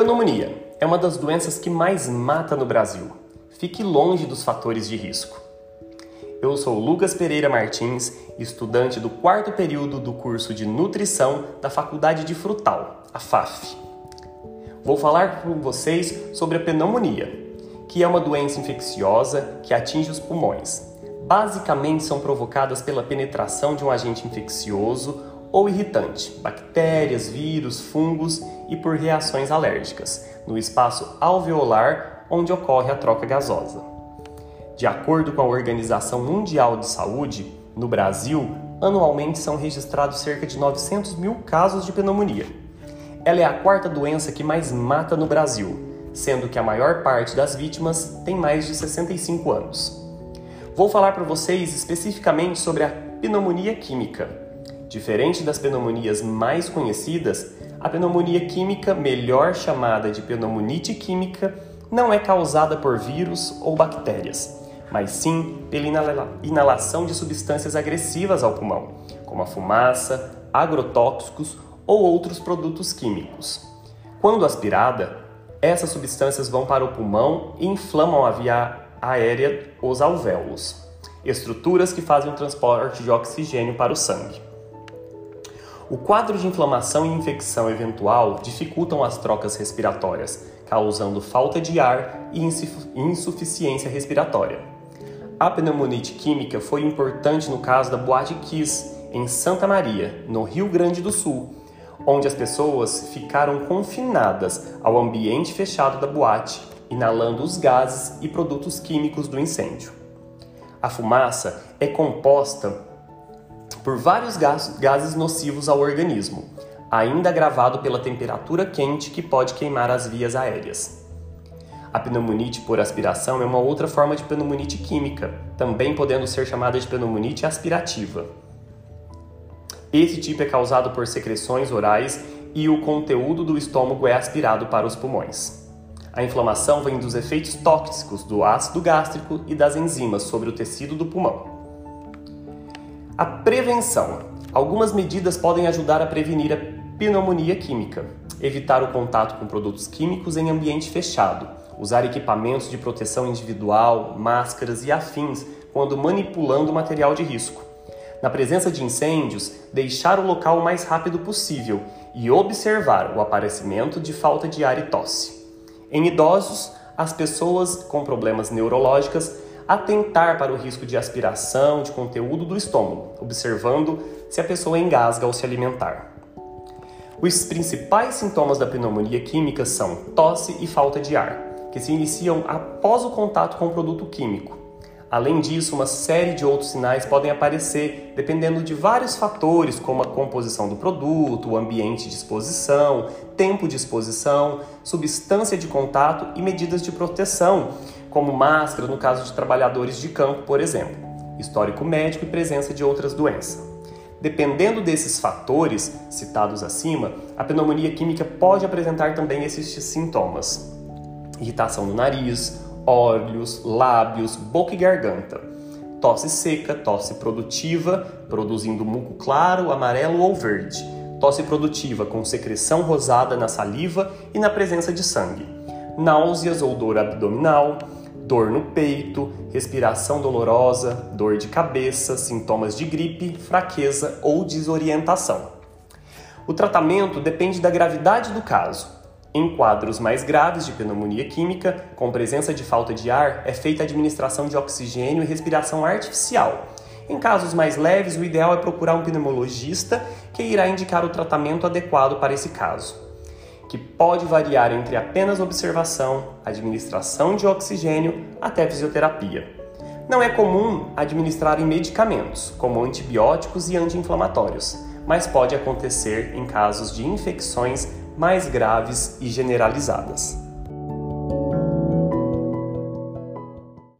Pneumonia é uma das doenças que mais mata no Brasil. Fique longe dos fatores de risco. Eu sou Lucas Pereira Martins, estudante do quarto período do curso de Nutrição da Faculdade de Frutal, a FAF. Vou falar com vocês sobre a pneumonia, que é uma doença infecciosa que atinge os pulmões. Basicamente são provocadas pela penetração de um agente infeccioso ou irritante, bactérias, vírus, fungos e por reações alérgicas, no espaço alveolar onde ocorre a troca gasosa. De acordo com a Organização Mundial de Saúde, no Brasil, anualmente são registrados cerca de 900 mil casos de pneumonia. Ela é a quarta doença que mais mata no Brasil, sendo que a maior parte das vítimas tem mais de 65 anos. Vou falar para vocês especificamente sobre a pneumonia química. Diferente das pneumonias mais conhecidas, a pneumonia química, melhor chamada de pneumonite química, não é causada por vírus ou bactérias, mas sim pela inalação de substâncias agressivas ao pulmão, como a fumaça, agrotóxicos ou outros produtos químicos. Quando aspirada, essas substâncias vão para o pulmão e inflamam a via aérea, os alvéolos, estruturas que fazem o transporte de oxigênio para o sangue. O quadro de inflamação e infecção eventual dificultam as trocas respiratórias, causando falta de ar e insuficiência respiratória. A pneumonite química foi importante no caso da Boate Kiss, em Santa Maria, no Rio Grande do Sul, onde as pessoas ficaram confinadas ao ambiente fechado da boate, inalando os gases e produtos químicos do incêndio. A fumaça é composta por vários gases nocivos ao organismo, ainda agravado pela temperatura quente que pode queimar as vias aéreas. A pneumonite por aspiração é uma outra forma de pneumonite química, também podendo ser chamada de pneumonite aspirativa. Esse tipo é causado por secreções orais e o conteúdo do estômago é aspirado para os pulmões. A inflamação vem dos efeitos tóxicos do ácido gástrico e das enzimas sobre o tecido do pulmão. A prevenção. Algumas medidas podem ajudar a prevenir a pneumonia química. Evitar o contato com produtos químicos em ambiente fechado. Usar equipamentos de proteção individual, máscaras e afins quando manipulando material de risco na presença de incêndios, deixar o local o mais rápido possível e observar o aparecimento de falta de ar e tosse. Em idosos, as pessoas com problemas neurológicos atentar para o risco de aspiração de conteúdo do estômago, observando se a pessoa engasga ao se alimentar. Os principais sintomas da pneumonia química são tosse e falta de ar, que se iniciam após o contato com o produto químico, Além disso, uma série de outros sinais podem aparecer dependendo de vários fatores, como a composição do produto, o ambiente de exposição, tempo de exposição, substância de contato e medidas de proteção, como máscara no caso de trabalhadores de campo, por exemplo, histórico médico e presença de outras doenças. Dependendo desses fatores citados acima, a pneumonia química pode apresentar também esses sintomas: irritação no nariz, olhos, lábios, boca e garganta. Tosse seca, tosse produtiva, produzindo muco claro, amarelo ou verde. Tosse produtiva com secreção rosada na saliva e na presença de sangue. Náuseas ou dor abdominal, dor no peito, respiração dolorosa, dor de cabeça, sintomas de gripe, fraqueza ou desorientação. O tratamento depende da gravidade do caso. Em quadros mais graves de pneumonia química, com presença de falta de ar, é feita a administração de oxigênio e respiração artificial. Em casos mais leves, o ideal é procurar um pneumologista que irá indicar o tratamento adequado para esse caso, que pode variar entre apenas observação, administração de oxigênio até fisioterapia. Não é comum administrar medicamentos, como antibióticos e anti-inflamatórios, mas pode acontecer em casos de infecções mais graves e generalizadas.